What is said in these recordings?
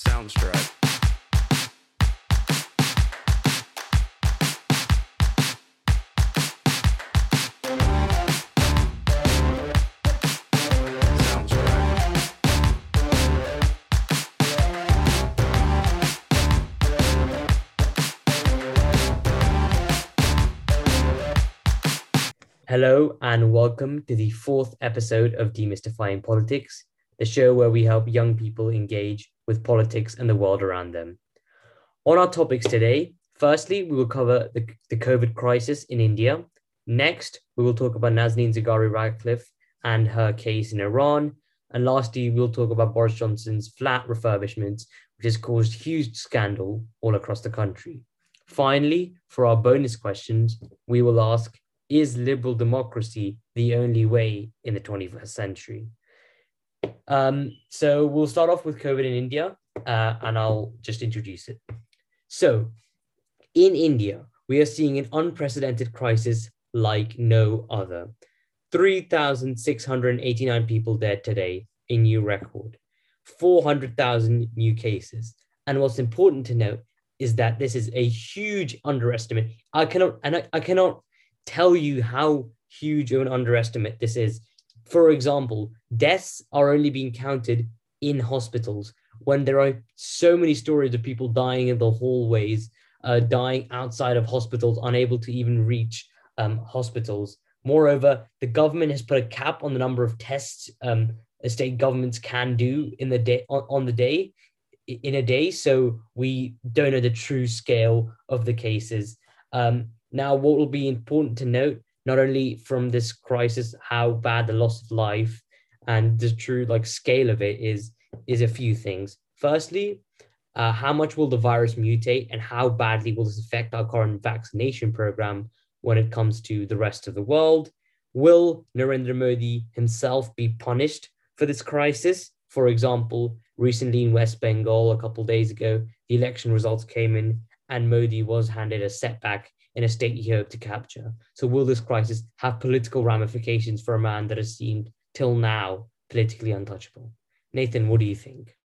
Soundstripe. Hello and welcome to the fourth episode of Demystifying Politics, the show where we help young people engage with politics and the world around them. On our topics today, firstly, we will cover the, the COVID crisis in India. Next, we will talk about Nazanin Zaghari Ratcliffe and her case in Iran. And lastly, we'll talk about Boris Johnson's flat refurbishments, which has caused huge scandal all across the country. Finally, for our bonus questions, we will ask is liberal democracy the only way in the 21st century? Um, so we'll start off with COVID in India, uh, and I'll just introduce it. So, in India, we are seeing an unprecedented crisis like no other. 3,689 people dead today, a new record. 400,000 new cases. And what's important to note is that this is a huge underestimate. I cannot, and I, I cannot tell you how huge of an underestimate this is. For example, deaths are only being counted in hospitals when there are so many stories of people dying in the hallways, uh, dying outside of hospitals, unable to even reach um, hospitals. Moreover, the government has put a cap on the number of tests um, state governments can do in the day on, the day in a day, so we don't know the true scale of the cases. Um, now, what will be important to note, not only from this crisis, how bad the loss of life and the true like scale of it is, is a few things. Firstly, uh, how much will the virus mutate and how badly will this affect our current vaccination program when it comes to the rest of the world? Will Narendra Modi himself be punished for this crisis? For example, recently in West Bengal, a couple days ago, the election results came in and Modi was handed a setback in a state he hoped to capture. So, will this crisis have political ramifications for a man that has seemed till now politically untouchable? Nathan, what do you think?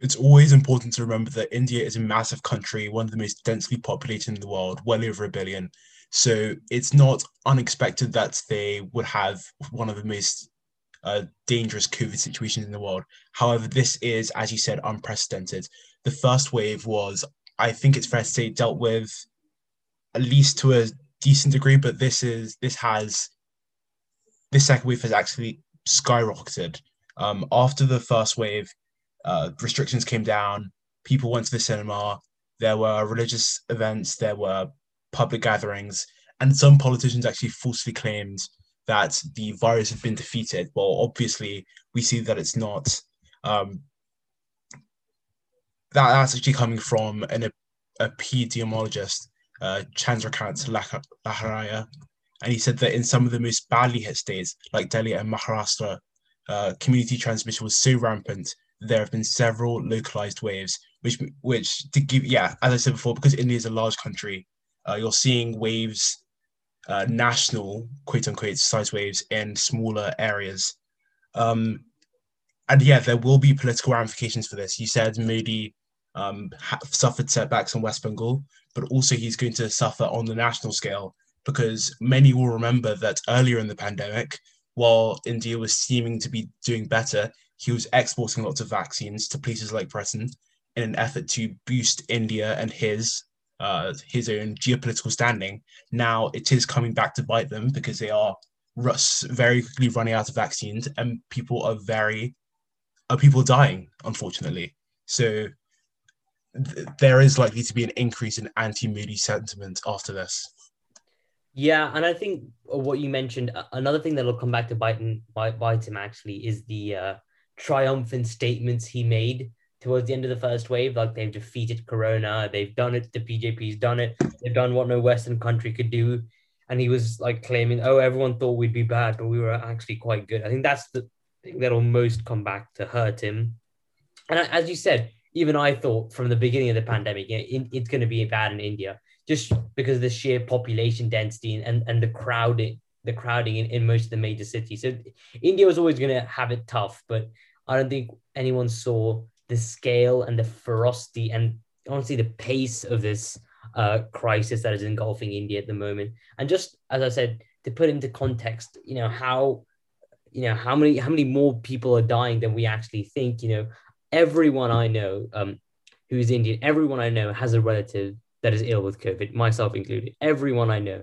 It's always important to remember that India is a massive country, one of the most densely populated in the world, well over a billion. So it's not unexpected that they would have one of the most uh, dangerous COVID situations in the world. However, this is, as you said, unprecedented. The first wave was, I think it's fair to say, dealt with at least to a decent degree, but this is this has this second wave has actually skyrocketed. Um, after the first wave, uh, restrictions came down. People went to the cinema. There were religious events. There were public gatherings, and some politicians actually falsely claimed that the virus had been defeated. Well, obviously, we see that it's not. Um, that, that's actually coming from an, a, epidemiologist, uh, Chandrakant Lahariya, and he said that in some of the most badly hit states, like Delhi and Maharashtra, uh, community transmission was so rampant there have been several localized waves, which which to give yeah, as I said before, because India is a large country, uh, you're seeing waves, uh, national quote unquote size waves in smaller areas, um, and yeah, there will be political ramifications for this. You said Modi um, ha- suffered setbacks in West Bengal, but also he's going to suffer on the national scale because many will remember that earlier in the pandemic, while India was seeming to be doing better, he was exporting lots of vaccines to places like Britain in an effort to boost India and his uh, his own geopolitical standing. Now it is coming back to bite them because they are very quickly running out of vaccines, and people are very are people dying, unfortunately. So th- there is likely to be an increase in anti-Modi sentiment after this. Yeah, and I think what you mentioned, another thing that'll come back to bite, him- bite, bite him actually is the uh, triumphant statements he made towards the end of the first wave. Like they've defeated Corona, they've done it, the BJP's done it, they've done what no Western country could do. And he was like claiming, oh, everyone thought we'd be bad, but we were actually quite good. I think that's the thing that'll most come back to hurt him. And as you said, even I thought from the beginning of the pandemic, it- it's going to be bad in India just because of the sheer population density and, and, and the crowding, the crowding in, in most of the major cities. So India was always going to have it tough, but I don't think anyone saw the scale and the ferocity and honestly the pace of this uh, crisis that is engulfing India at the moment. And just as I said, to put into context, you know how you know how many how many more people are dying than we actually think. You know, everyone I know um, who's Indian, everyone I know has a relative that is ill with COVID, myself included. Everyone I know.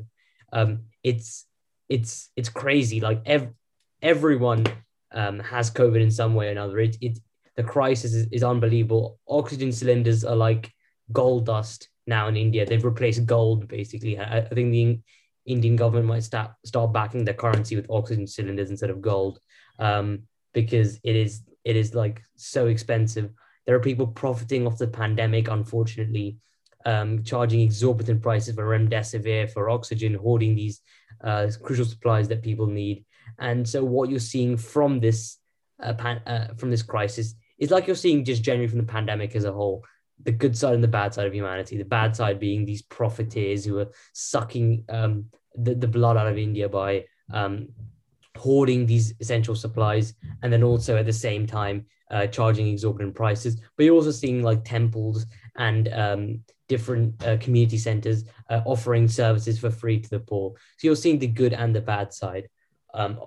Um, it's it's it's crazy. Like ev- everyone um, has COVID in some way or another. It, it the crisis is, is unbelievable. Oxygen cylinders are like gold dust now in India. They've replaced gold basically. I, I think the Indian government might start start backing their currency with oxygen cylinders instead of gold, um, because it is it is like so expensive. There are people profiting off the pandemic, unfortunately, um, charging exorbitant prices for remdesivir, for oxygen, hoarding these uh, crucial supplies that people need. And so, what you're seeing from this uh, pan- uh, from this crisis is like you're seeing just generally from the pandemic as a whole the good side and the bad side of humanity. The bad side being these profiteers who are sucking um, the, the blood out of India by um, hoarding these essential supplies and then also at the same time uh, charging exorbitant prices. But you're also seeing like temples and um, different uh, community centers uh, offering services for free to the poor. So you're seeing the good and the bad side um,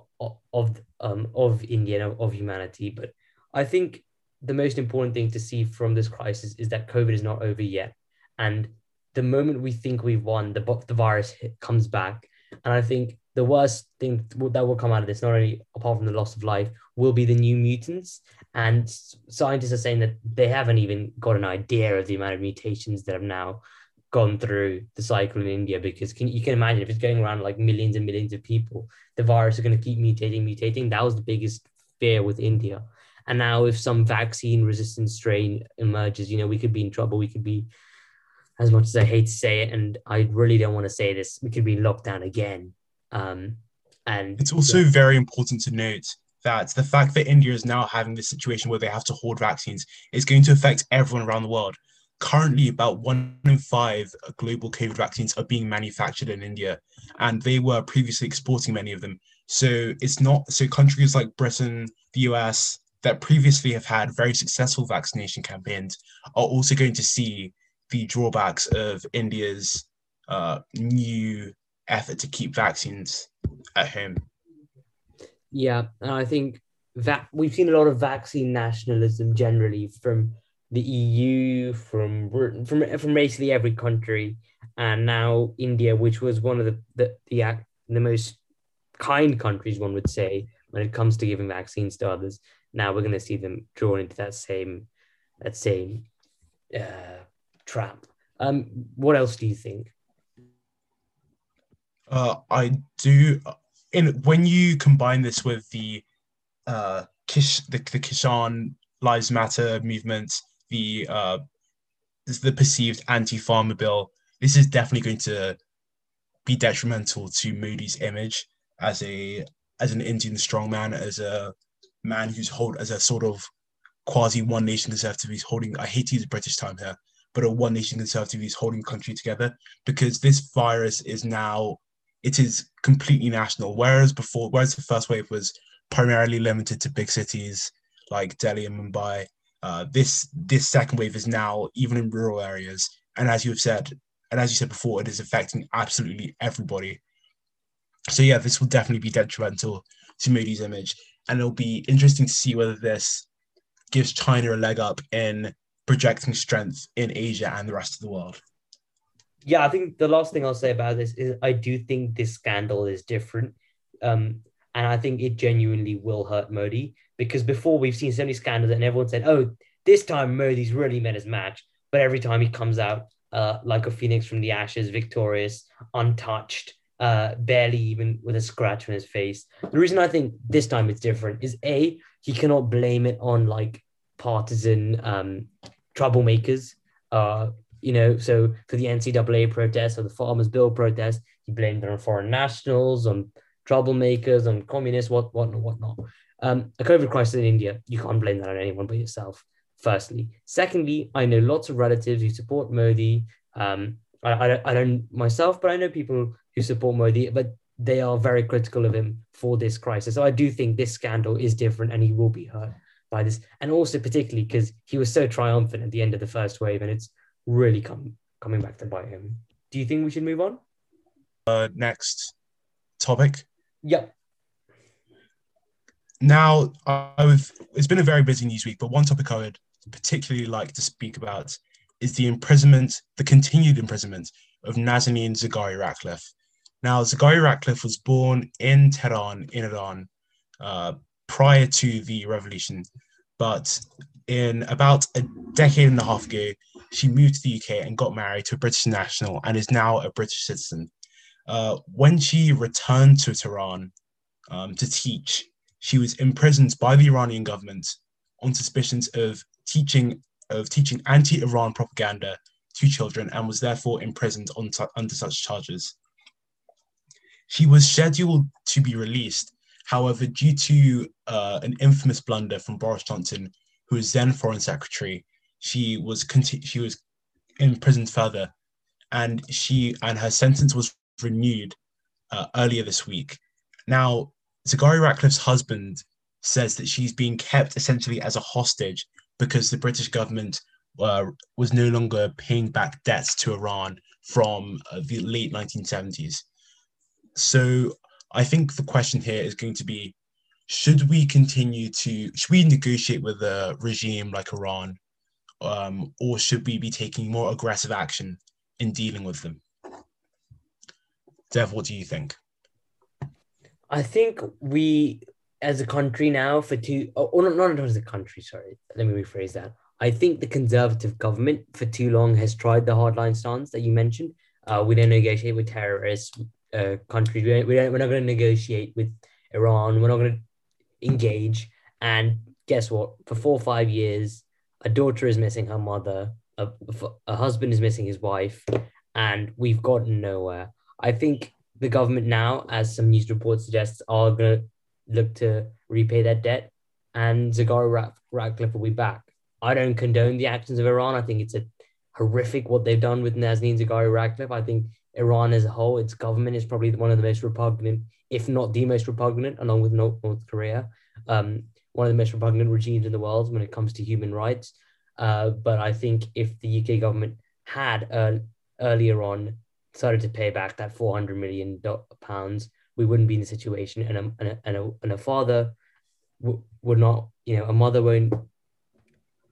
of um, of India and of humanity. But I think the most important thing to see from this crisis is that COVID is not over yet. And the moment we think we've won, the, the virus comes back. And I think the worst thing that will come out of this, not only apart from the loss of life, will be the new mutants. And scientists are saying that they haven't even got an idea of the amount of mutations that have now gone through the cycle in India because can, you can imagine if it's going around like millions and millions of people, the virus is going to keep mutating, mutating. That was the biggest fear with India. And now, if some vaccine resistant strain emerges, you know, we could be in trouble. We could be, as much as I hate to say it, and I really don't want to say this, we could be locked down again. Um, and it's also yeah. very important to note that the fact that India is now having this situation where they have to hoard vaccines is going to affect everyone around the world. Currently, about one in five global COVID vaccines are being manufactured in India, and they were previously exporting many of them. So it's not so countries like Britain, the US, that previously have had very successful vaccination campaigns are also going to see the drawbacks of India's uh, new effort to keep vaccines at home. Yeah, and I think that we've seen a lot of vaccine nationalism generally from the EU, from from from basically every country, and now India, which was one of the the the, the most kind countries, one would say, when it comes to giving vaccines to others now we're going to see them drawn into that same that same uh, trap. Um, what else do you think? Uh, I do. In when you combine this with the uh, Kish, the, the Kishan Lives Matter movement, the uh, the perceived anti-farmer bill, this is definitely going to be detrimental to Modi's image as a as an Indian strongman, as a man who's hold as a sort of quasi one nation conservative. He's holding. I hate to use British time here, but a one nation conservative. He's holding country together because this virus is now it is completely national. Whereas before, whereas the first wave was primarily limited to big cities like Delhi and Mumbai, uh, this this second wave is now even in rural areas. And as you have said, and as you said before, it is affecting absolutely everybody. So yeah, this will definitely be detrimental to Modi's image and it'll be interesting to see whether this gives China a leg up in projecting strength in Asia and the rest of the world. Yeah, I think the last thing I'll say about this is I do think this scandal is different. Um, and I think it genuinely will hurt Modi because before we've seen so many scandals and everyone said, oh, this time Modi's really met his match. But every time he comes out uh, like a phoenix from the ashes, victorious, untouched, uh, barely even with a scratch on his face. The reason I think this time it's different is A, he cannot blame it on like partisan um, troublemakers. Uh, you know, so for the NCAA protest or the Farmers Bill protest, he blamed it on foreign nationals, on troublemakers, on communists, what, what, whatnot. Um, a COVID crisis in India, you can't blame that on anyone but yourself, firstly. Secondly, I know lots of relatives who support Modi. Um, I, I, I don't myself, but I know people who support Modi, but they are very critical of him for this crisis. So I do think this scandal is different and he will be hurt. by this, and also particularly because he was so triumphant at the end of the first wave, and it's really come coming back to bite him. Do you think we should move on? Uh, next topic. Yep. Now, I've it's been a very busy news week, but one topic I would particularly like to speak about is the imprisonment, the continued imprisonment of Nazanin Zaghari Ratcliffe. Now, Zaghari Ratcliffe was born in Tehran, in Iran, uh, prior to the revolution, but in about a decade and a half ago, she moved to the UK and got married to a British national and is now a British citizen. Uh, when she returned to Tehran um, to teach, she was imprisoned by the Iranian government on suspicions of teaching of teaching anti-Iran propaganda to children and was therefore imprisoned on t- under such charges. She was scheduled to be released, however, due to uh, an infamous blunder from Boris Johnson, who was then Foreign Secretary, she was conti- she was imprisoned further, and she and her sentence was renewed uh, earlier this week. Now, Zaghari Ratcliffe's husband says that she's being kept essentially as a hostage because the British government uh, was no longer paying back debts to Iran from uh, the late 1970s. So I think the question here is going to be should we continue to, should we negotiate with a regime like Iran, um, or should we be taking more aggressive action in dealing with them? Dev, what do you think? I think we, as a country now, for two, or oh, not, not as a country, sorry, let me rephrase that. I think the conservative government for too long has tried the hardline stance that you mentioned. Uh, we don't negotiate with terrorist uh, countries. We don't, we don't, we're not going to negotiate with Iran. We're not going to engage. And guess what? For four or five years, a daughter is missing her mother, a, a husband is missing his wife, and we've gotten nowhere. I think the government now, as some news reports suggest, are going to look to repay that debt, and Zaghari Ratcliffe will be back. I don't condone the actions of Iran. I think it's a horrific what they've done with Nazanin Zaghari Ratcliffe. I think Iran as a whole, its government is probably one of the most repugnant, if not the most repugnant, along with North, North Korea, um, one of the most repugnant regimes in the world when it comes to human rights. Uh, but I think if the UK government had uh, earlier on started to pay back that 400 million pounds, we wouldn't be in the situation. And a, and a, and a, and a father w- would not, you know, a mother won't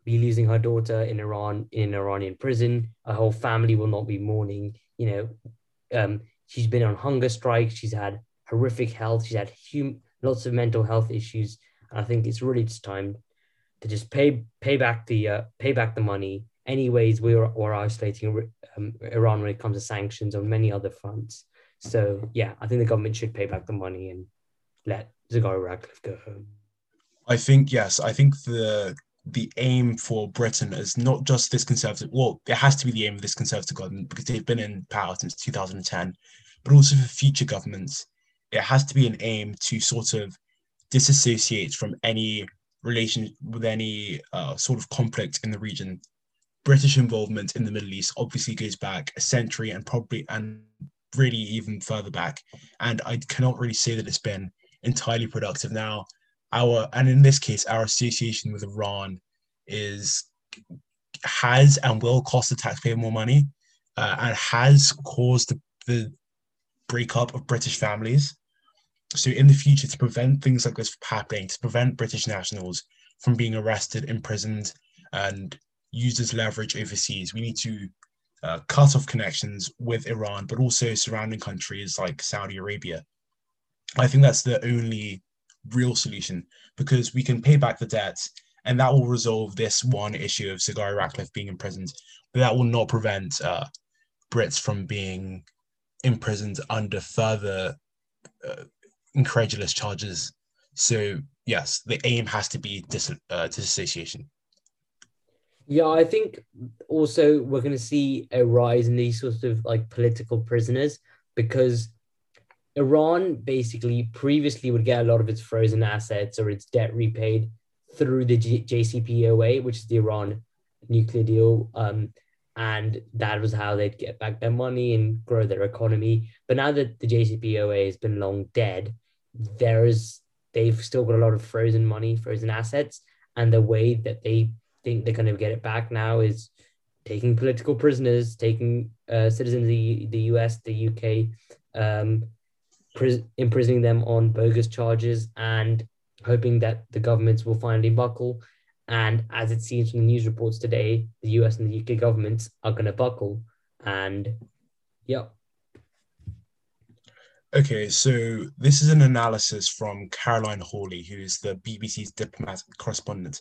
be losing her daughter in Iran, in an Iranian prison. A whole family will not be mourning. You know, um, she's been on hunger strikes. She's had horrific health. She's had hum- lots of mental health issues. I think it's really just time to just pay pay back the uh, pay back the money anyways, we are, isolating um, Iran when it comes to sanctions on many other fronts. So yeah, I think the government should pay back the money and let Zaghari Ratcliffe go home. I think yes. I think the the aim for Britain is not just this conservative. Well, it has to be the aim of this conservative government because they've been in power since 2010, but also for future governments, it has to be an aim to sort of disassociate from any relation with any uh, sort of conflict in the region British involvement in the Middle East obviously goes back a century and probably and really even further back. And I cannot really say that it's been entirely productive. Now, our and in this case, our association with Iran is has and will cost the taxpayer more money, uh, and has caused the, the breakup of British families. So, in the future, to prevent things like this from happening, to prevent British nationals from being arrested, imprisoned, and used as leverage overseas. We need to uh, cut off connections with Iran, but also surrounding countries like Saudi Arabia. I think that's the only real solution because we can pay back the debts and that will resolve this one issue of Zaghari Ratcliffe being imprisoned, but that will not prevent uh, Brits from being imprisoned under further uh, incredulous charges. So, yes, the aim has to be dis- uh, disassociation. Yeah, I think also we're going to see a rise in these sorts of like political prisoners because Iran basically previously would get a lot of its frozen assets or its debt repaid through the G- JCPOA, which is the Iran nuclear deal. Um, and that was how they'd get back their money and grow their economy. But now that the JCPOA has been long dead, there is they've still got a lot of frozen money, frozen assets, and the way that they think they're going to get it back now is taking political prisoners, taking uh, citizens of the, the US, the UK, um, pris- imprisoning them on bogus charges and hoping that the governments will finally buckle. And as it seems from the news reports today, the US and the UK governments are going to buckle. And yeah. Okay, so this is an analysis from Caroline Hawley, who is the BBC's diplomatic correspondent.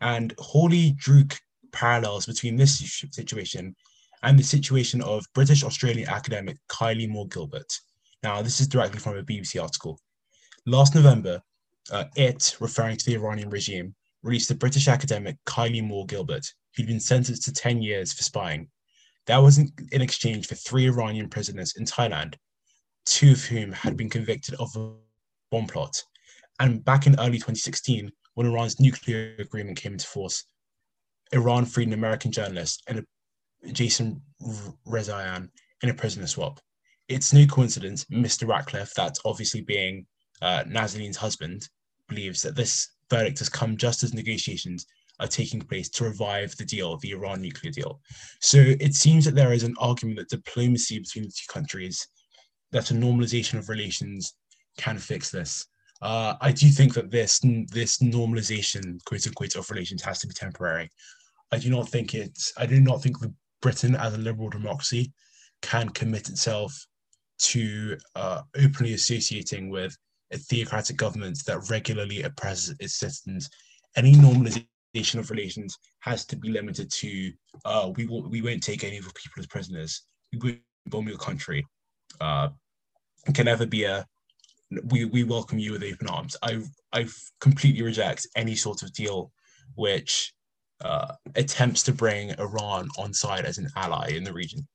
And Hawley drew parallels between this situation and the situation of British Australian academic Kylie Moore Gilbert. Now, this is directly from a BBC article. Last November, uh, it, referring to the Iranian regime, released the British academic Kylie Moore Gilbert, who'd been sentenced to 10 years for spying. That was in, in exchange for three Iranian prisoners in Thailand two of whom had been convicted of a bomb plot. And back in early 2016, when Iran's nuclear agreement came into force, Iran freed an American journalist and Jason Rezaian in a prisoner swap. It's no coincidence Mr. Ratcliffe, that obviously being uh, Nazanin's husband, believes that this verdict has come just as negotiations are taking place to revive the deal, the Iran nuclear deal. So it seems that there is an argument that diplomacy between the two countries that a normalization of relations can fix this. Uh, I do think that this this normalization, quote unquote, of relations has to be temporary. I do not think it's. I do not think Britain, as a liberal democracy, can commit itself to uh, openly associating with a theocratic government that regularly oppresses its citizens. Any normalization of relations has to be limited to uh, we will we won't take any of the people as prisoners. We won't bomb your country uh, can never be a we, we welcome you with open arms. I I completely reject any sort of deal which uh, attempts to bring Iran on side as an ally in the region.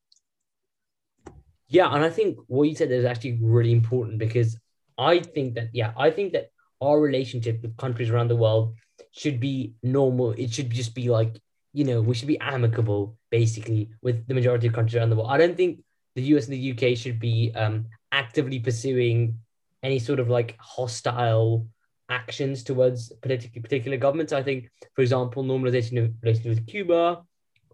Yeah, and I think what you said is actually really important because I think that yeah, I think that our relationship with countries around the world should be normal. It should just be like you know we should be amicable basically with the majority of countries around the world. I don't think the US and the UK should be um, actively pursuing any sort of like hostile actions towards particular particular governments. I think, for example, normalization of relations with Cuba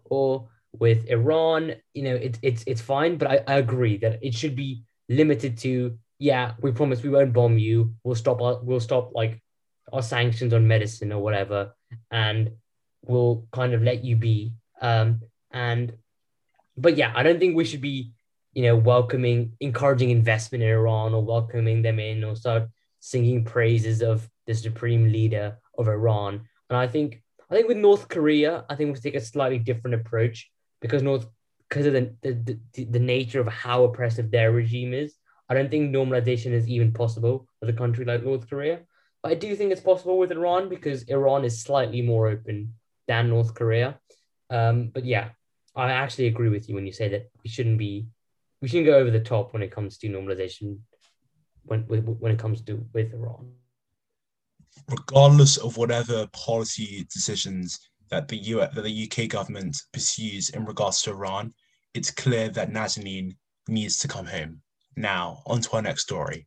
or with Iran, you know, it's it's it's fine, but I, I agree that it should be limited to yeah, we promise we won't bomb you. We'll stop our, we'll stop like our sanctions on medicine or whatever, and we'll kind of let you be. Um, and but yeah, I don't think we should be you know, welcoming, encouraging investment in Iran or welcoming them in or start singing praises of the supreme leader of Iran. And I think, I think with North Korea, I think we take a slightly different approach because North, because of the, the, the, the nature of how oppressive their regime is. I don't think normalization is even possible with a country like North Korea. But I do think it's possible with Iran because Iran is slightly more open than North Korea. Um, but yeah, I actually agree with you when you say that we shouldn't be we shouldn't go over the top when it comes to normalization when when it comes to with Iran. Regardless of whatever policy decisions that the U that the UK government pursues in regards to Iran, it's clear that Nazanin needs to come home. Now, on to our next story.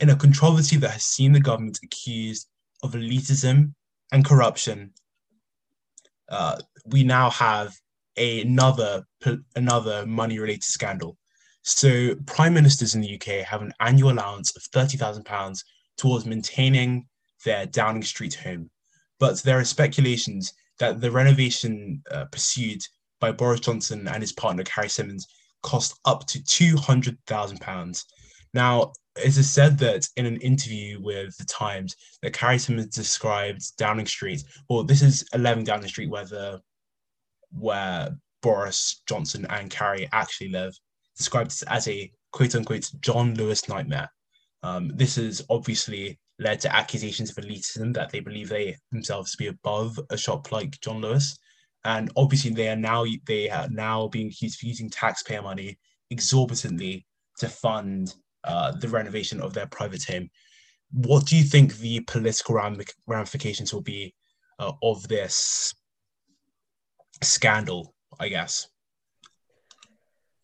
In a controversy that has seen the government accused of elitism and corruption, uh, we now have another another money related scandal so, prime ministers in the UK have an annual allowance of £30,000 towards maintaining their Downing Street home. But there are speculations that the renovation uh, pursued by Boris Johnson and his partner Carrie Symonds cost up to £200,000. Now, it is said that in an interview with The Times, that Carrie Symonds described Downing Street, well, this is 11 Downing Street where, the, where Boris Johnson and Carrie actually live described this as a quote unquote John Lewis nightmare. Um, this has obviously led to accusations of elitism that they believe they themselves to be above a shop like John Lewis. And obviously they are now they are now being accused of using taxpayer money exorbitantly to fund uh, the renovation of their private home. What do you think the political ramifications will be uh, of this scandal? I guess.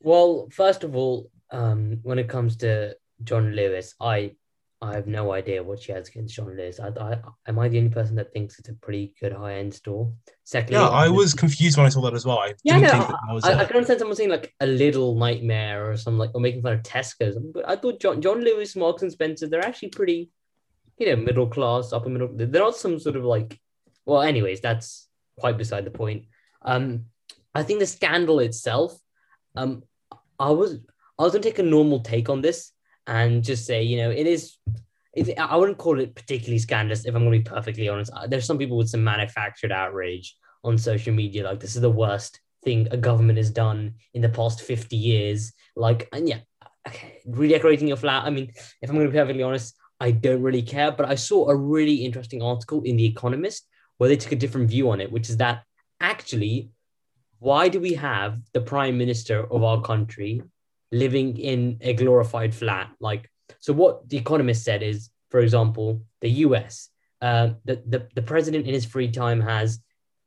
Well, first of all, um, when it comes to John Lewis, I I have no idea what she has against John Lewis. I, I, am I the only person that thinks it's a pretty good high end store? Secondly, Yeah, I was confused when I saw that as well. I Yeah, didn't no, think that, that was I, I can understand someone saying like a little nightmare or something like or making fun of Tesco's. But I thought John John Lewis, Marks and Spencer, they're actually pretty, you know, middle class, upper middle. They're not some sort of like. Well, anyways, that's quite beside the point. Um, I think the scandal itself. Um, I was I was gonna take a normal take on this and just say, you know, it is. It, I wouldn't call it particularly scandalous if I'm to be perfectly honest. Uh, There's some people with some manufactured outrage on social media, like this is the worst thing a government has done in the past 50 years. Like, and yeah, okay, redecorating your flat. I mean, if I'm to be perfectly honest, I don't really care. But I saw a really interesting article in The Economist where they took a different view on it, which is that actually, why do we have the prime minister of our country living in a glorified flat? Like, so what The Economist said is, for example, the US, uh, the, the, the president in his free time has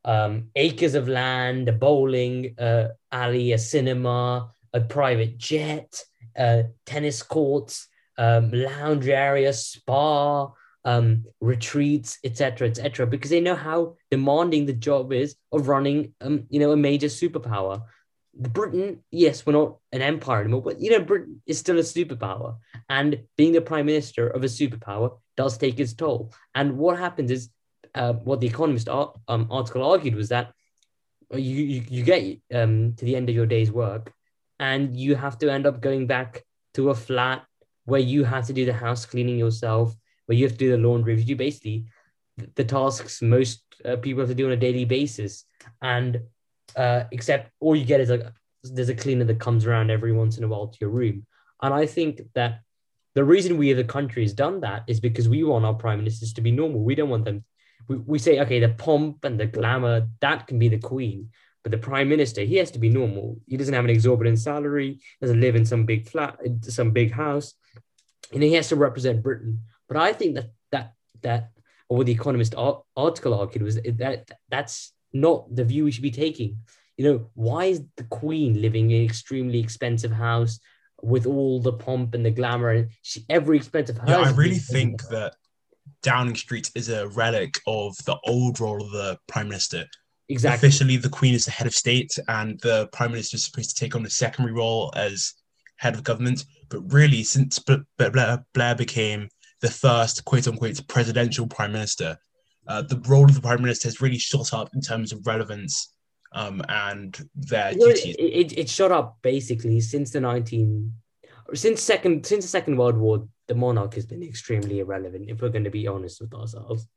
um, acres of land, a bowling uh, alley, a cinema, a private jet, uh, tennis courts, um, lounge area, spa, um, retreats, etc., etc., because they know how demanding the job is of running, um, you know, a major superpower. Britain, yes, we're not an empire anymore, but you know, Britain is still a superpower, and being the prime minister of a superpower does take its toll. And what happens is, uh, what the Economist ar- um, article argued was that you you, you get um, to the end of your day's work, and you have to end up going back to a flat where you have to do the house cleaning yourself, where you have to do the laundry, you do basically the tasks most uh, people have to do on a daily basis, and uh, except all you get is like there's a cleaner that comes around every once in a while to your room, and I think that the reason we as a country has done that is because we want our prime ministers to be normal. We don't want them. We, we say okay, the pomp and the glamour that can be the queen, but the prime minister he has to be normal. He doesn't have an exorbitant salary. Doesn't live in some big flat, some big house, and he has to represent Britain. But I think that that that or what the Economist article argued was that that's not the view we should be taking. You know, why is the Queen living in an extremely expensive house with all the pomp and the glamour and she, every expensive house? Yeah, I really think that Downing Street is a relic of the old role of the Prime Minister. exactly. Officially, the Queen is the head of state, and the Prime Minister is supposed to take on the secondary role as head of government. But really, since B- B- Blair, Blair became the first quote unquote presidential Prime Minister, uh, the role of the Prime Minister has really shot up in terms of relevance um, and their You know, it, duties. it, it shot up basically since the 19 since second since the second world war the monarch has been extremely irrelevant if we're going to be honest with ourselves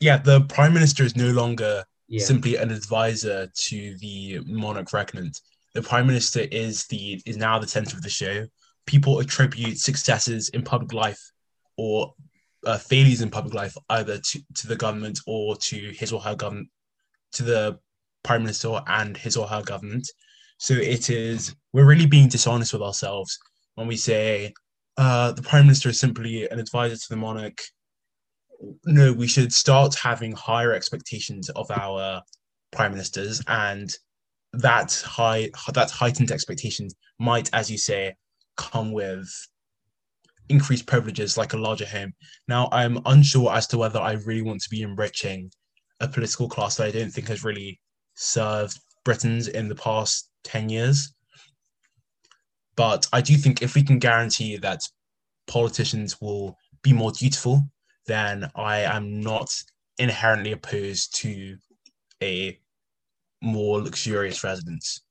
Yeah, the Prime Minister is no longer yeah simply an advisor to the monarch regnant. The prime minister is the is now the center of the show. People attribute successes in public life or uh, failures in public life either to, to the government or to his or her government, to the prime minister and his or her government. So it is we're really being dishonest with ourselves when we say uh, the prime minister is simply an advisor to the monarch no, we should start having higher expectations of our prime ministers, and that high that heightened expectations might, as you say, come with increased privileges like a larger home. Now, I'm unsure as to whether I really want to be enriching a political class that I don't think has really served Britons in the past 10 years. But I do think if we can guarantee that politicians will be more dutiful then I am not inherently opposed to a more luxurious residence.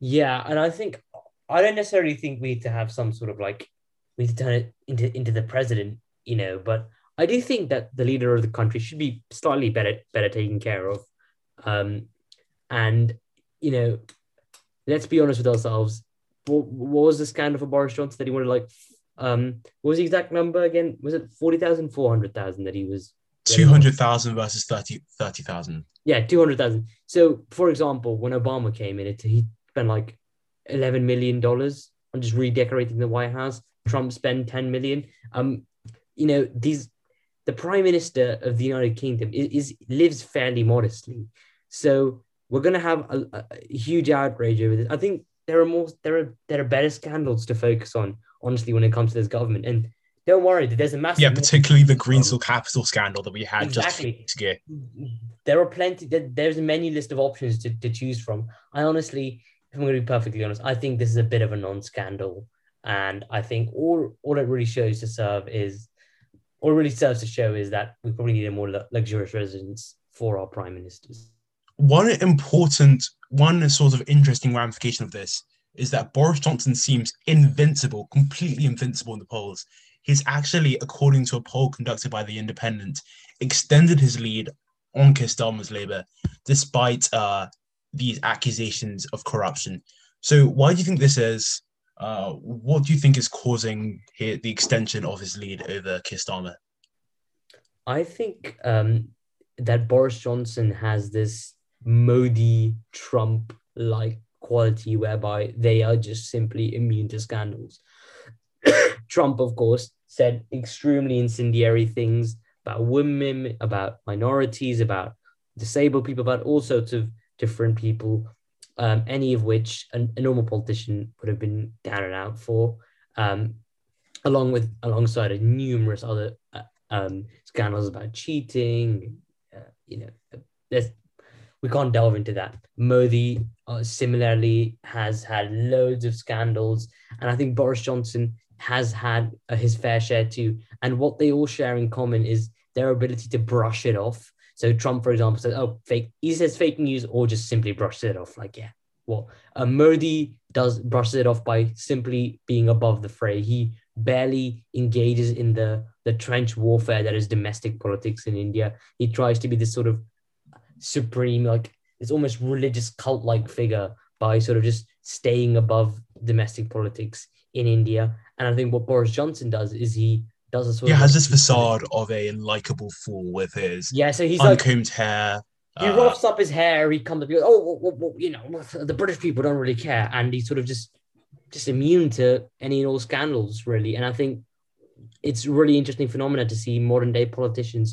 yeah and i think i don't necessarily think we need to have some sort of like we need to turn it into into the president you know but i do think that the leader of the country should be slightly better better taken care of. Um and you know let's be honest with ourselves. What, what was the scandal for boris johnson that he wanted like um what was the exact number again? Was it 40,000 400,000 that he was 200,000 versus 30 30,000. yeah 200,000 so for example when obama came in it he spent like 11 million dollars on just redecorating the white house trump spent 10 million um you know these the prime minister of the united kingdom is, is lives fairly modestly so we're going to have a, a huge outrage over this i think there are more there are there are better scandals to focus on honestly, when it comes to this government. And don't worry, there's a massive. Yeah, particularly the Greensill Capital scandal that we had Exactly. just a few weeks ago. There are plenty. There, there's a menu list of options to, to choose from. I honestly, I'm going to be perfectly honest, I think this is a bit of a non-scandal, and I think all all it really shows to serve is, all it really serves to show is that we probably need a more luxurious residence for our prime ministers. One important, one sort of interesting ramification of this is that Boris Johnson seems invincible, completely invincible in the polls. He's actually, according to a poll conducted by The Independent, extended his lead on Keir Starmer's Labour despite uh, these accusations of corruption. So, why do you think this is? Uh, what do you think is causing hi- the extension of his lead over Keir? I think um, that Boris Johnson has this Modi Trump like quality whereby they are just simply immune to scandals. Trump, of course, said extremely incendiary things about women, about minorities, about disabled people, about all sorts of different people, um, any of which a, a normal politician would have been down and out for, um, along with alongside numerous other uh, um, scandals about cheating. Uh, you know, uh, there's we can't delve into that. Modi uh, similarly has had loads of scandals, and I think Boris Johnson has had uh, his fair share too. And what they all share in common is their ability to brush it off. So Trump, for example, says, "Oh, fake." He says fake news, or just simply brushes it off. Like, yeah, well, uh, Modi does brushes it off by simply being above the fray. He barely engages in the the trench warfare that is domestic politics in India. He tries to be this sort of supreme, like it's almost religious cult like figure by sort of just staying above domestic politics in India. And I think what Boris Johnson does is he does a sort He of has this facade of a likable fool with his Yeah, so he's like uncombed hair. he uh, roughs up his hair. He comes up, he goes, "Oh, well, well, well, you know, the British people don't really care," and he's sort of just just immune to any and all scandals, really. And I think it's really interesting phenomenon to see modern day politicians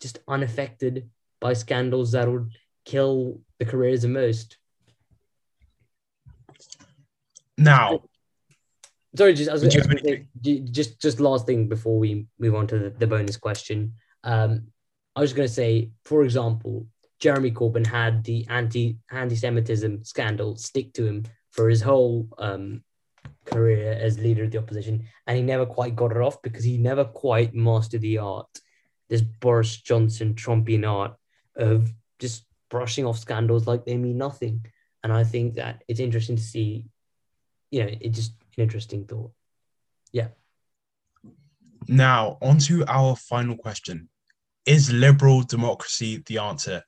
just unaffected by scandals that would kill the careers of most. now, Sorry, just I was, Would you I was have gonna say, just just last thing before we move on to the, the bonus question. Um, I was going to say, for example, Jeremy Corbyn had the anti anti-Semitism scandal stick to him for his whole um, career as leader of the opposition, and he never quite got it off because he never quite mastered the art, this Boris Johnson Trumpian art of just brushing off scandals like they mean nothing. And I think that it's interesting to see, you know, it just an interesting thought. Yeah. Now on to our final question. Is liberal democracy the answer?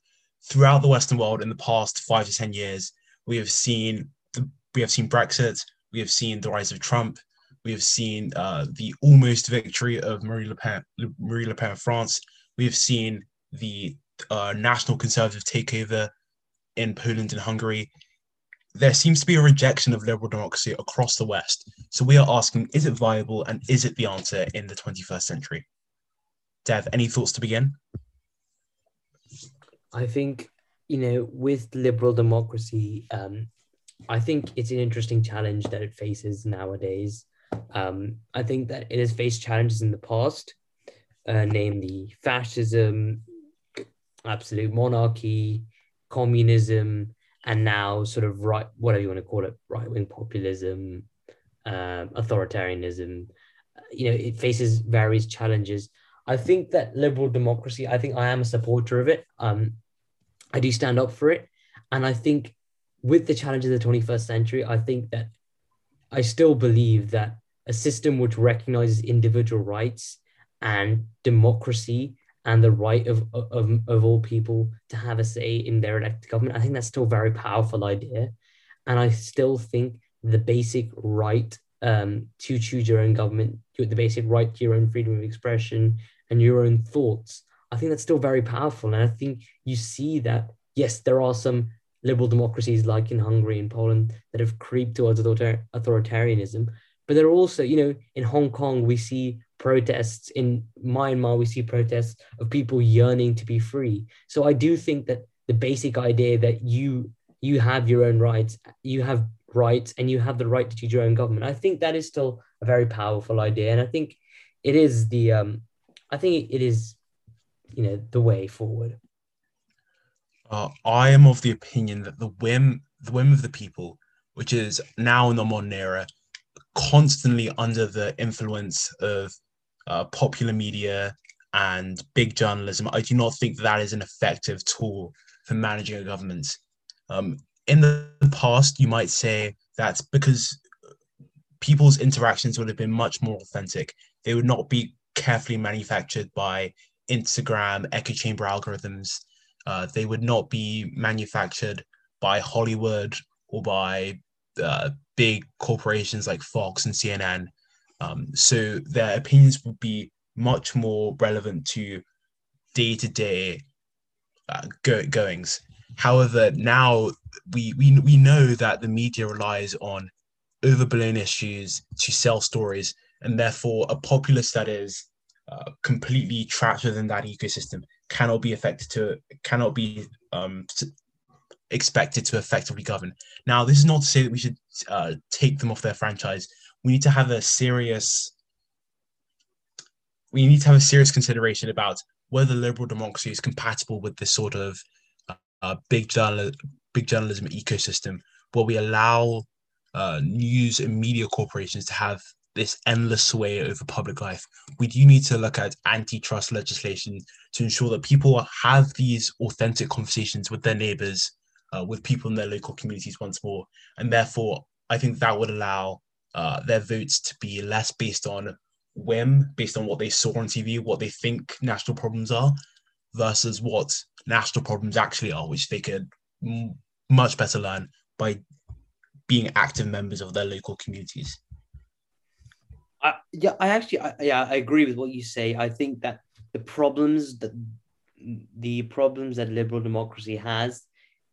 Throughout the Western world in the past five to ten years, we have seen the, we have seen Brexit, we have seen the rise of Trump, we have seen uh, the almost victory of Marine Le Pen, Marine Le Pen of France. We have seen the uh, national conservative takeover in Poland and Hungary. There seems to be a rejection of liberal democracy across the West. So we are asking, is it viable and is it the answer in the 21st century? Dev, any thoughts to begin? I think, you know, with liberal democracy, um, I think it's an interesting challenge that it faces nowadays. Um, I think that it has faced challenges in the past, uh, namely fascism, absolute monarchy, communism, and now sort of right, whatever you want to call it, right wing populism, um, authoritarianism. You know, it faces various challenges. I think that liberal democracy, I think I am a supporter of it. Um, I do stand up for it. And I think with the challenges of the 21st century, I think that I still believe that a system which recognizes individual rights and democracy and the right of, of, of all people to have a say in their elected government, I think that's still a very powerful idea. And I still think the basic right um, to choose your own government, the basic right to your own freedom of expression and your own thoughts, I think that's still very powerful. And I think you see that, yes, there are some liberal democracies like in Hungary and Poland that have creeped towards author- authoritarianism. But there are also, you know, in Hong Kong, we see protests. In Myanmar, we see protests of people yearning to be free. So I do think that the basic idea that you you have your own rights, you have rights and you have the right to choose your own government. I think that is still a very powerful idea, and I think it is the um, I think it is, you know, the way forward. Uh, I am of the opinion that the whim, the whim of the people, which is now in the modern era, constantly under the influence of uh, popular media and big journalism, I do not think that is an effective tool for managing a government. Um, in the past, you might say that's because people's interactions would have been much more authentic. They would not be carefully manufactured by Instagram echo chamber algorithms. Uh, they would not be manufactured by Hollywood or by uh, big corporations like Fox and CNN. Um, so their opinions would be much more relevant to day to day goings. However, now we, we we know that the media relies on overblown issues to sell stories, and therefore a populace that is uh, completely trapped within that ecosystem cannot be affected to cannot be um, expected to effectively govern. Now, this is not to say that we should uh, take them off their franchise. We need to have a serious we need to have a serious consideration about whether liberal democracy is compatible with this sort of uh, big journal big journalism ecosystem where we allow uh, news and media corporations to have this endless sway over public life. We do need to look at antitrust legislation to ensure that people have these authentic conversations with their neighbors, uh, with people in their local communities once more. And therefore, I think that would allow uh, their votes to be less based on whim, based on what they saw on TV, what they think national problems are, versus what national problems actually are, which they could m- much better learn by being active members of their local communities. I, yeah, I actually, I, yeah, I agree with what you say. I think that the problems that the problems that liberal democracy has,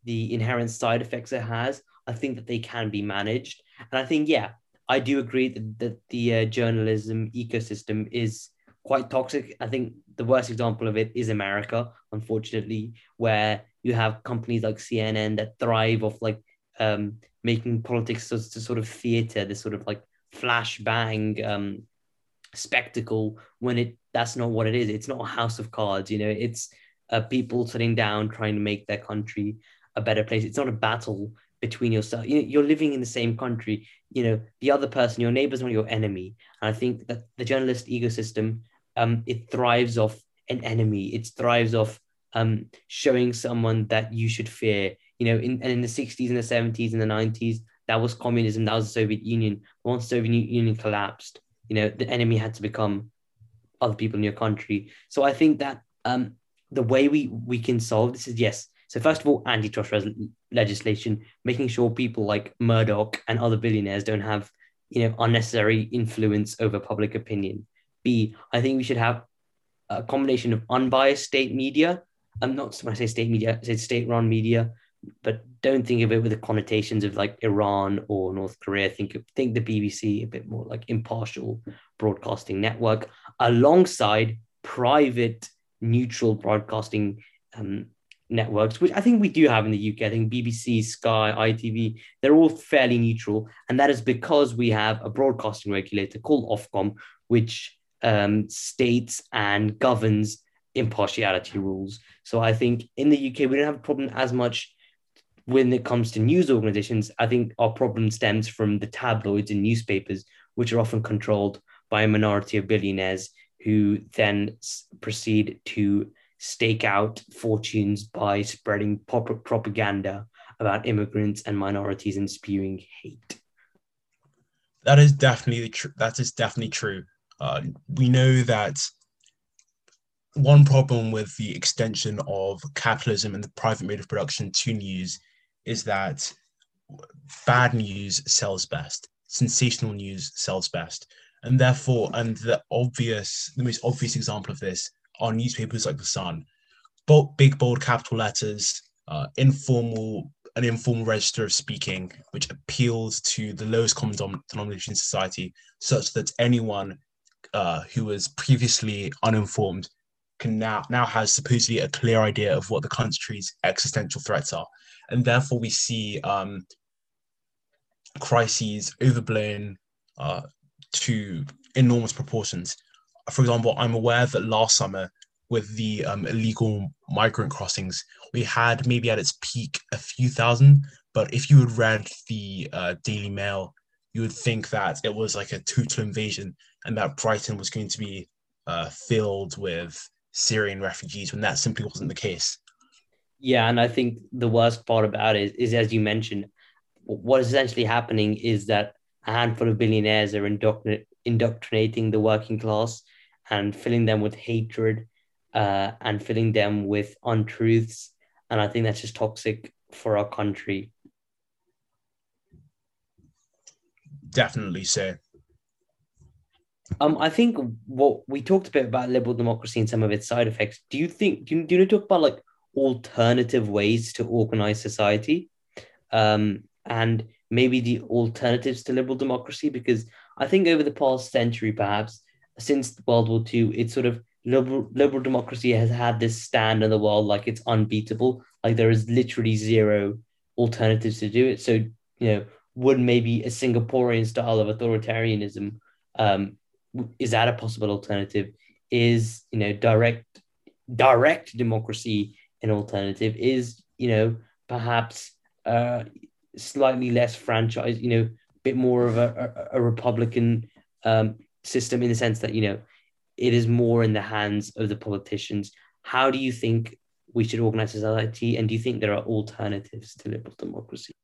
the inherent side effects it has, I think that they can be managed. And I think, yeah, I do agree that, that the uh, journalism ecosystem is quite toxic. I think the worst example of it is America, unfortunately, where you have companies like CNN that thrive off like um, making politics to, to sort of theater, this sort of like flashbang um, spectacle when it that's not what it is. It's not a house of cards, you know. It's uh, people sitting down trying to make their country a better place. It's not a battle between yourself. You you're living in the same country. You know, the other person, your neighbor's not your enemy. And I think that the journalist ecosystem, um, it thrives off an enemy. It thrives off um, showing someone that you should fear. You know, in and in the 60s and the 70s and the 90s, that was communism, that was the Soviet Union. Once Soviet Union collapsed, you know, the enemy had to become other people in your country. So I think that um, the way we we can solve this is yes. So first of all, antitrust res- legislation, making sure people like Murdoch and other billionaires don't have you know unnecessary influence over public opinion. B, I think we should have a combination of unbiased state media. I'm um, not when I say state media, I say state-run media, but don't think of it with the connotations of like Iran or North Korea. Think think the BBC a bit more like impartial broadcasting network alongside private neutral broadcasting um, networks, which I think we do have in the UK. I think BBC, Sky, ITV, they're all fairly neutral, and that is because we have a broadcasting regulator called Ofcom, which um, states and governs impartiality rules. So I think in the UK we don't have a problem as much when it comes to news organizations, I think our problem stems from the tabloids and newspapers, which are often controlled by a minority of billionaires who then proceed to stake out fortunes by spreading pop- propaganda about immigrants and minorities and spewing hate. That is definitely true. That is definitely true. Uh, we know that one problem with the extension of capitalism and the private mode of production to news is that bad news sells best, sensational news sells best. And therefore, and the obvious, the most obvious example of this are newspapers like The Sun. Big, bold capital letters, uh, informal, an informal register of speaking, which appeals to the lowest common denomination in society, such that anyone uh, who was previously uninformed can now now has supposedly a clear idea of what the country's existential threats are and therefore we see um, crises overblown uh, to enormous proportions. For example, I'm aware that last summer, with the um, illegal migrant crossings, we had maybe at its peak a few thousand. But if you had read the uh, Daily Mail, you would think that it was like a total invasion and that Brighton was going to be uh, filled with Syrian refugees when that simply wasn't the case. Yeah, and I think the worst part about it is, as you mentioned, what is essentially happening is that a handful of billionaires are indoctr- indoctrinating the working class and filling them with hatred uh, and filling them with untruths. And I think that's just toxic for our country. Definitely so. Um, I think what we talked a bit about liberal democracy and some of its side effects. Do you think do you, do you want to talk about like alternative ways to organize society? Um, and maybe the alternatives to liberal democracy because I think over the past century, perhaps since World War II, it's sort of liberal liberal democracy has had this stand in the world like it's unbeatable, like there is literally zero alternatives to do it. So you know, would maybe a Singaporean style of authoritarianism um, is that a possible alternative? Is you know direct direct democracy an alternative? Is you know perhaps uh, slightly less franchise, you know, bit more of a, a, a Republican um, system in the sense that, you know, it is more in the hands of the politicians. How do you think we should organize society? And do you think there are alternatives to liberal democracy?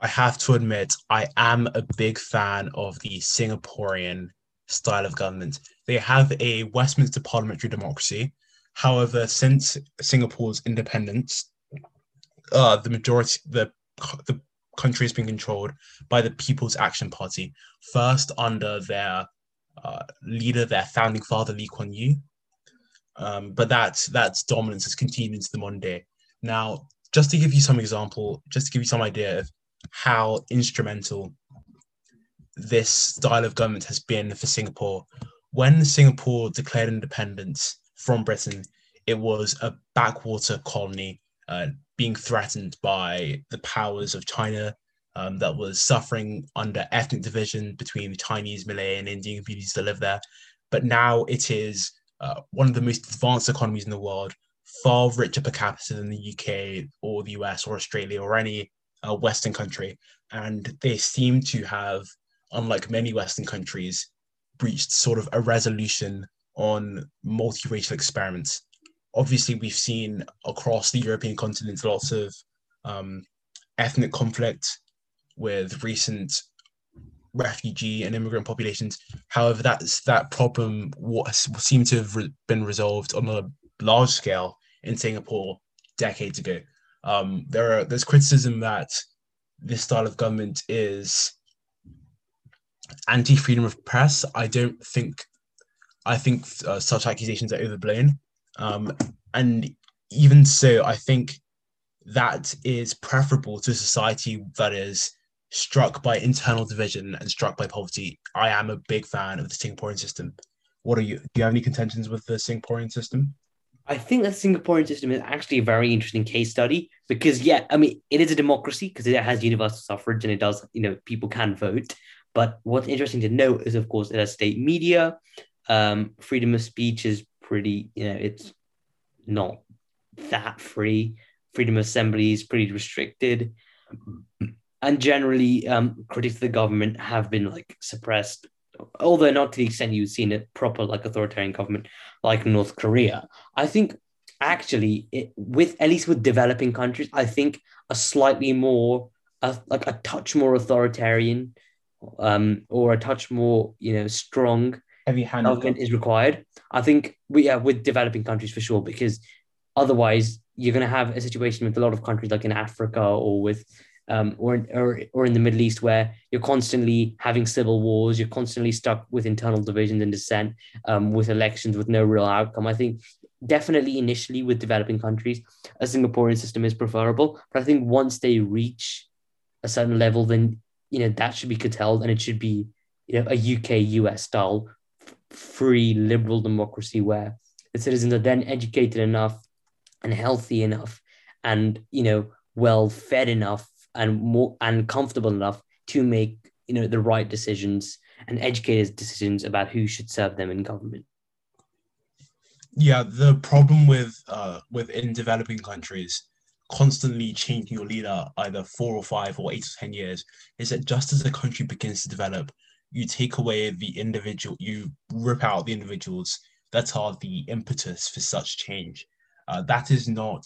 I have to admit, I am a big fan of the Singaporean style of government. They have a Westminster parliamentary democracy. However, since Singapore's independence, uh, the majority, the the country has been controlled by the People's Action Party, first under their uh, leader, their founding father, Lee Kuan Yew. Um, but that that's dominance has continued into the modern day. Now, just to give you some example, just to give you some idea of how instrumental this style of government has been for Singapore, when Singapore declared independence from Britain, it was a backwater colony uh, being threatened by the powers of China um, that was suffering under ethnic division between the Chinese, Malay, and Indian communities that live there. But now it is uh, one of the most advanced economies in the world, far richer per capita than the UK or the US or Australia or any uh, Western country. And they seem to have, unlike many Western countries, reached sort of a resolution on multiracial experiments obviously we've seen across the European continent lots of um, ethnic conflict with recent refugee and immigrant populations. However, that's that problem what seemed to have re- been resolved on a large scale in Singapore decades ago. Um, there are there's criticism that this style of government is anti-freedom of press. I don't think I think uh, such accusations are overblown. Um, and even so, I think that is preferable to a society that is struck by internal division and struck by poverty. I am a big fan of the Singaporean system. What are you? Do you have any contentions with the Singaporean system? I think that Singaporean system is actually a very interesting case study because, yeah, I mean, it is a democracy because it has universal suffrage and it does, you know, people can vote. But what's interesting to note is, of course, it has state media. Um, freedom of speech is pretty, you know, it's not that free. Freedom of assembly is pretty restricted. And generally, um, critics of the government have been like suppressed, although not to the extent you've seen a proper like authoritarian government like North Korea. I think actually, it, with at least with developing countries, I think a slightly more, uh, like a touch more authoritarian, um, or a touch more, you know, strong heavy-handed government is required. I think we yeah, with developing countries for sure, because otherwise you're going to have a situation with a lot of countries like in Africa or with um, or, or or in the Middle East where you're constantly having civil wars, you're constantly stuck with internal divisions and dissent, um, with elections with no real outcome. I think definitely initially with developing countries, a Singaporean system is preferable. But I think once they reach a certain level, then you know that should be curtailed and it should be you know a UK US style free liberal democracy where the citizens are then educated enough and healthy enough and you know well fed enough and more and comfortable enough to make you know the right decisions and educated decisions about who should serve them in government. Yeah, the problem with uh within developing countries constantly changing your leader either four or five or eight or ten years is that just as a country begins to develop, you take away the individual, you rip out the individuals that are the impetus for such change. Uh, that is not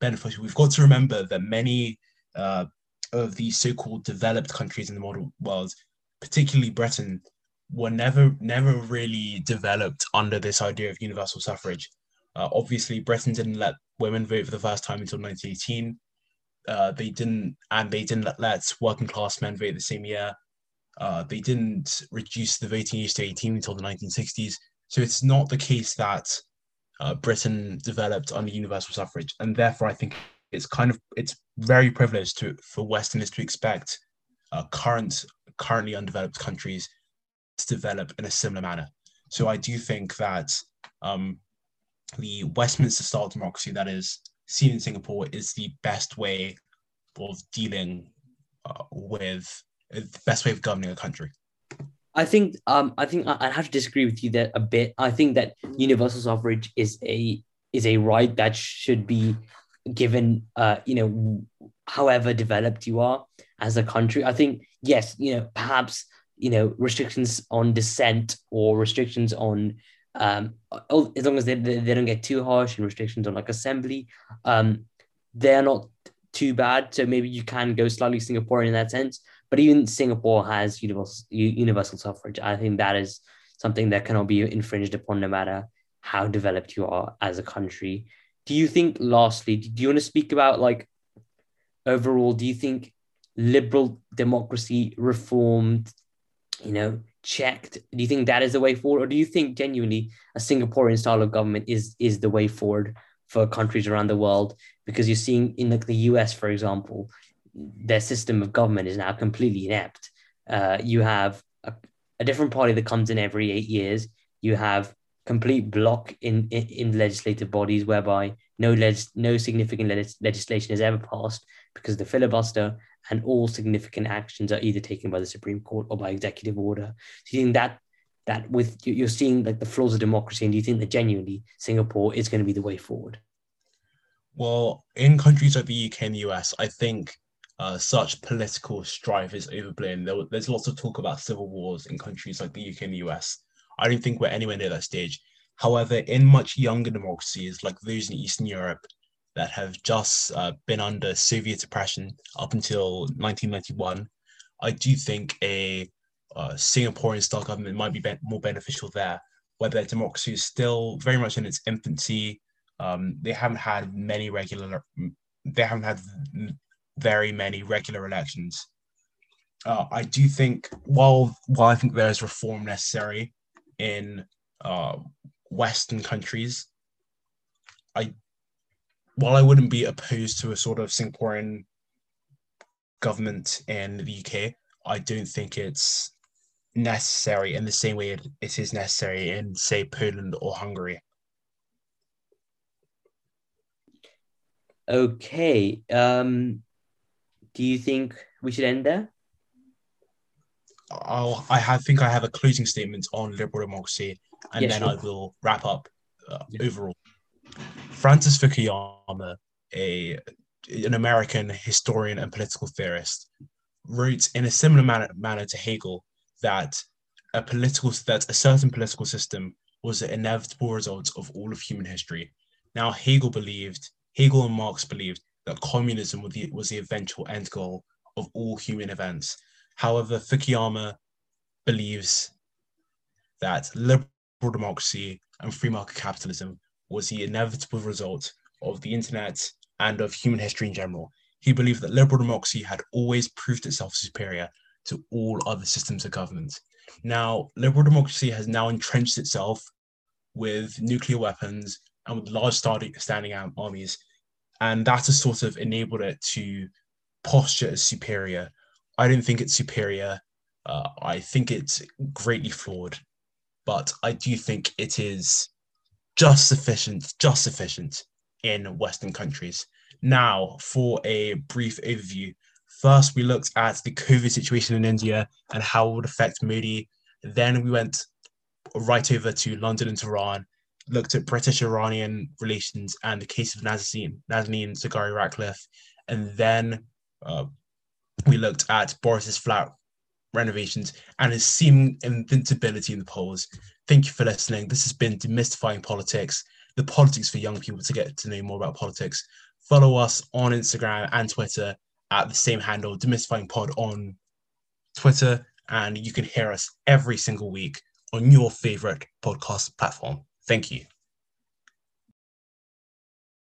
beneficial. We've got to remember that many uh, of the so-called developed countries in the modern world, particularly Britain, were never never really developed under this idea of universal suffrage. Uh, obviously, Britain didn't let women vote for the first time until 1918. Uh, they didn't, and they didn't let, working class men vote the same year. Uh, they didn't reduce the voting age to 18 until the 1960s. So it's not the case that uh, Britain developed under universal suffrage, and therefore I think it's kind of it's very privileged to for Westerners to expect uh, current currently undeveloped countries to develop in a similar manner. So I do think that um, the Westminster style democracy that is seen in Singapore is the best way of dealing uh, with uh, the best way of governing a country. I think um I think I, I have to disagree with you there a bit. I think that universal suffrage is a is a right that should be given uh you know however developed you are as a country. I think yes, you know, perhaps you know restrictions on dissent or restrictions on um as long as they, they, don't get too harsh and restrictions on like assembly um they're not too bad so maybe you can go slightly singaporean in that sense but even Singapore has universal universal suffrage. I think that is something that cannot be infringed upon, no matter how developed you are as a country. Do you think? Lastly, do you want to speak about like overall? Do you think liberal democracy reformed? You know, checked. Do you think that is the way forward, or do you think genuinely a Singaporean style of government is is the way forward for countries around the world? Because you're seeing in like the US, for example, their system of government is now completely inept. Uh, you have a, a, different party that comes in every eight years. You have complete block in, in, in legislative bodies whereby no legis- no significant legis- legislation is ever passed because the filibuster and all significant actions are either taken by the Supreme Court or by executive order. So you think that that with you're seeing like the flaws of democracy, and do you think that genuinely Singapore is going to be the way forward? Well, in countries like the UK and the US, I think uh, such political strife is overblown. There, there's lots of talk about civil wars in countries like the UK and the US. I don't think we're anywhere near that stage. However, in much younger democracies like those in Eastern Europe that have just uh, been under Soviet oppression up until 1991, I do think a uh, Singaporean style government might be, be more beneficial there, where their democracy is still very much in its infancy. Um, they haven't had many regular, they haven't had very many regular elections. Uh, I do think while while I think there is reform necessary in uh, Western countries, I while I wouldn't be opposed to a sort of Singaporean government in the UK, I don't think it's necessary in the same way it, it is necessary in say Poland or Hungary. Okay. Um do you think we should end there? I'll, I have, think I have a closing statement on liberal democracy, and then sure. I will wrap up uh, Yeah. overall. Francis Fukuyama, a an American historian and political theorist, wrote in a similar manner, manner to Hegel that a political that a certain political system was the inevitable result of all of human history. Now Hegel believed, Hegel and Marx believed that communism was the, was the eventual end goal of all human events. However, Fukuyama believes that liberal democracy and free market capitalism was the inevitable result of the internet and of human history in general. He believed that liberal democracy had always proved itself superior to all other systems of government. Now, liberal democracy has now entrenched itself with nuclear weapons and with large standing armies, and that has sort of enabled it to posture as superior. I don't think it's superior. Uh, I think it's greatly flawed, but I do think it is just sufficient, just sufficient in Western countries. Now, for a brief overview, First, we looked at the COVID situation in India and how it would affect Modi. Then we went right over to London and Tehran, looked at British Iranian relations and the case of Nazanin, Zaghari Ratcliffe. And then uh, we looked at Boris's flat renovations and his seeming invincibility in the polls. Thank you for listening. This has been Demystifying Politics, the politics for young people to get to know more about politics. Follow us on Instagram and Twitter at the same handle, Demystifying Pod on Twitter, and you can hear us every single week on your favorite podcast platform. Thank you.